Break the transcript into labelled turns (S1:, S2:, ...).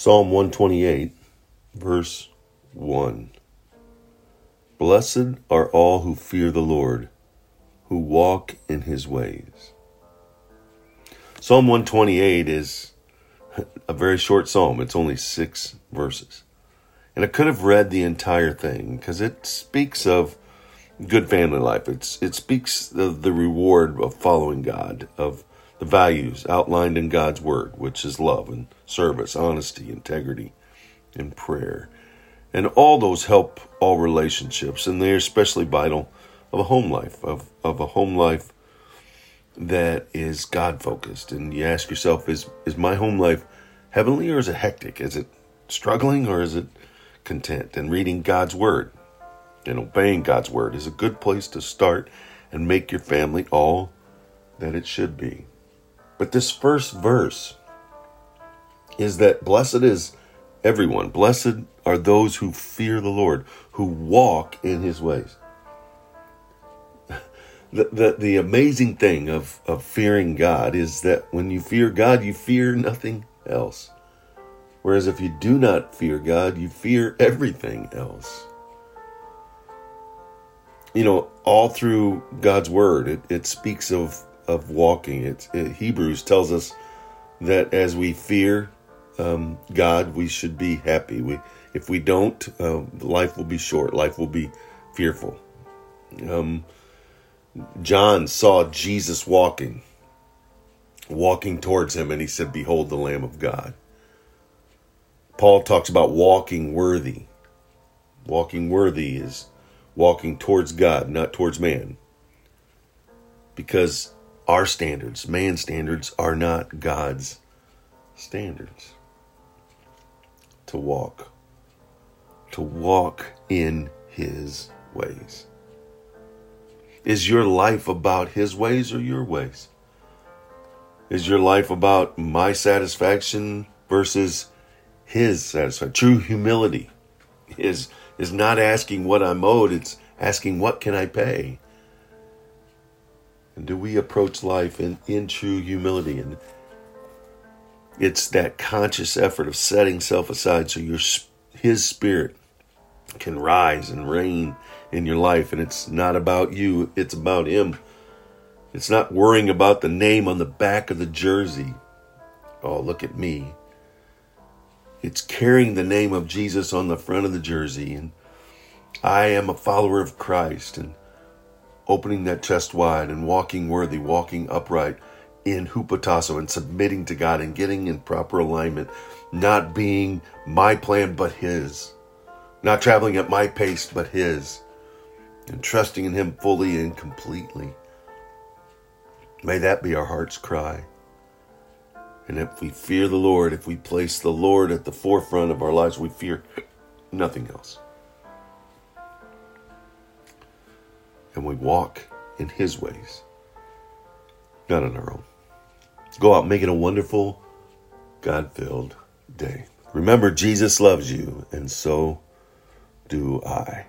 S1: Psalm 128, verse 1. Blessed are all who fear the Lord, who walk in his ways. Psalm 128 is a very short psalm. It's only six verses. And I could have read the entire thing because it speaks of good family life. It's, it speaks of the reward of following God, of the values outlined in God's Word, which is love and service, honesty, integrity, and prayer. And all those help all relationships, and they're especially vital of a home life, of, of a home life that is God focused. And you ask yourself, is, is my home life heavenly or is it hectic? Is it struggling or is it content? And reading God's Word and obeying God's Word is a good place to start and make your family all that it should be. But this first verse is that blessed is everyone. Blessed are those who fear the Lord, who walk in his ways. The, the, the amazing thing of, of fearing God is that when you fear God, you fear nothing else. Whereas if you do not fear God, you fear everything else. You know, all through God's word, it, it speaks of of walking. It's it, Hebrews tells us that as we fear um, God, we should be happy. We, if we don't, uh, life will be short. Life will be fearful. Um, John saw Jesus walking, walking towards him, and he said, "Behold, the Lamb of God." Paul talks about walking worthy. Walking worthy is walking towards God, not towards man. Because our standards, man's standards, are not God's standards. To walk, to walk in His ways. Is your life about His ways or your ways? Is your life about my satisfaction versus His satisfaction? True humility is is not asking what I'm owed; it's asking what can I pay. And do we approach life in, in true humility? And it's that conscious effort of setting self aside so your His Spirit can rise and reign in your life. And it's not about you, it's about Him. It's not worrying about the name on the back of the jersey. Oh, look at me. It's carrying the name of Jesus on the front of the jersey. And I am a follower of Christ. And opening that chest wide and walking worthy, walking upright in hupotasso and submitting to God and getting in proper alignment, not being my plan but His, not traveling at my pace but His, and trusting in Him fully and completely. May that be our heart's cry. And if we fear the Lord, if we place the Lord at the forefront of our lives, we fear nothing else. And we walk in His ways, not on our own. Go out, make it a wonderful, God filled day. Remember, Jesus loves you, and so do I.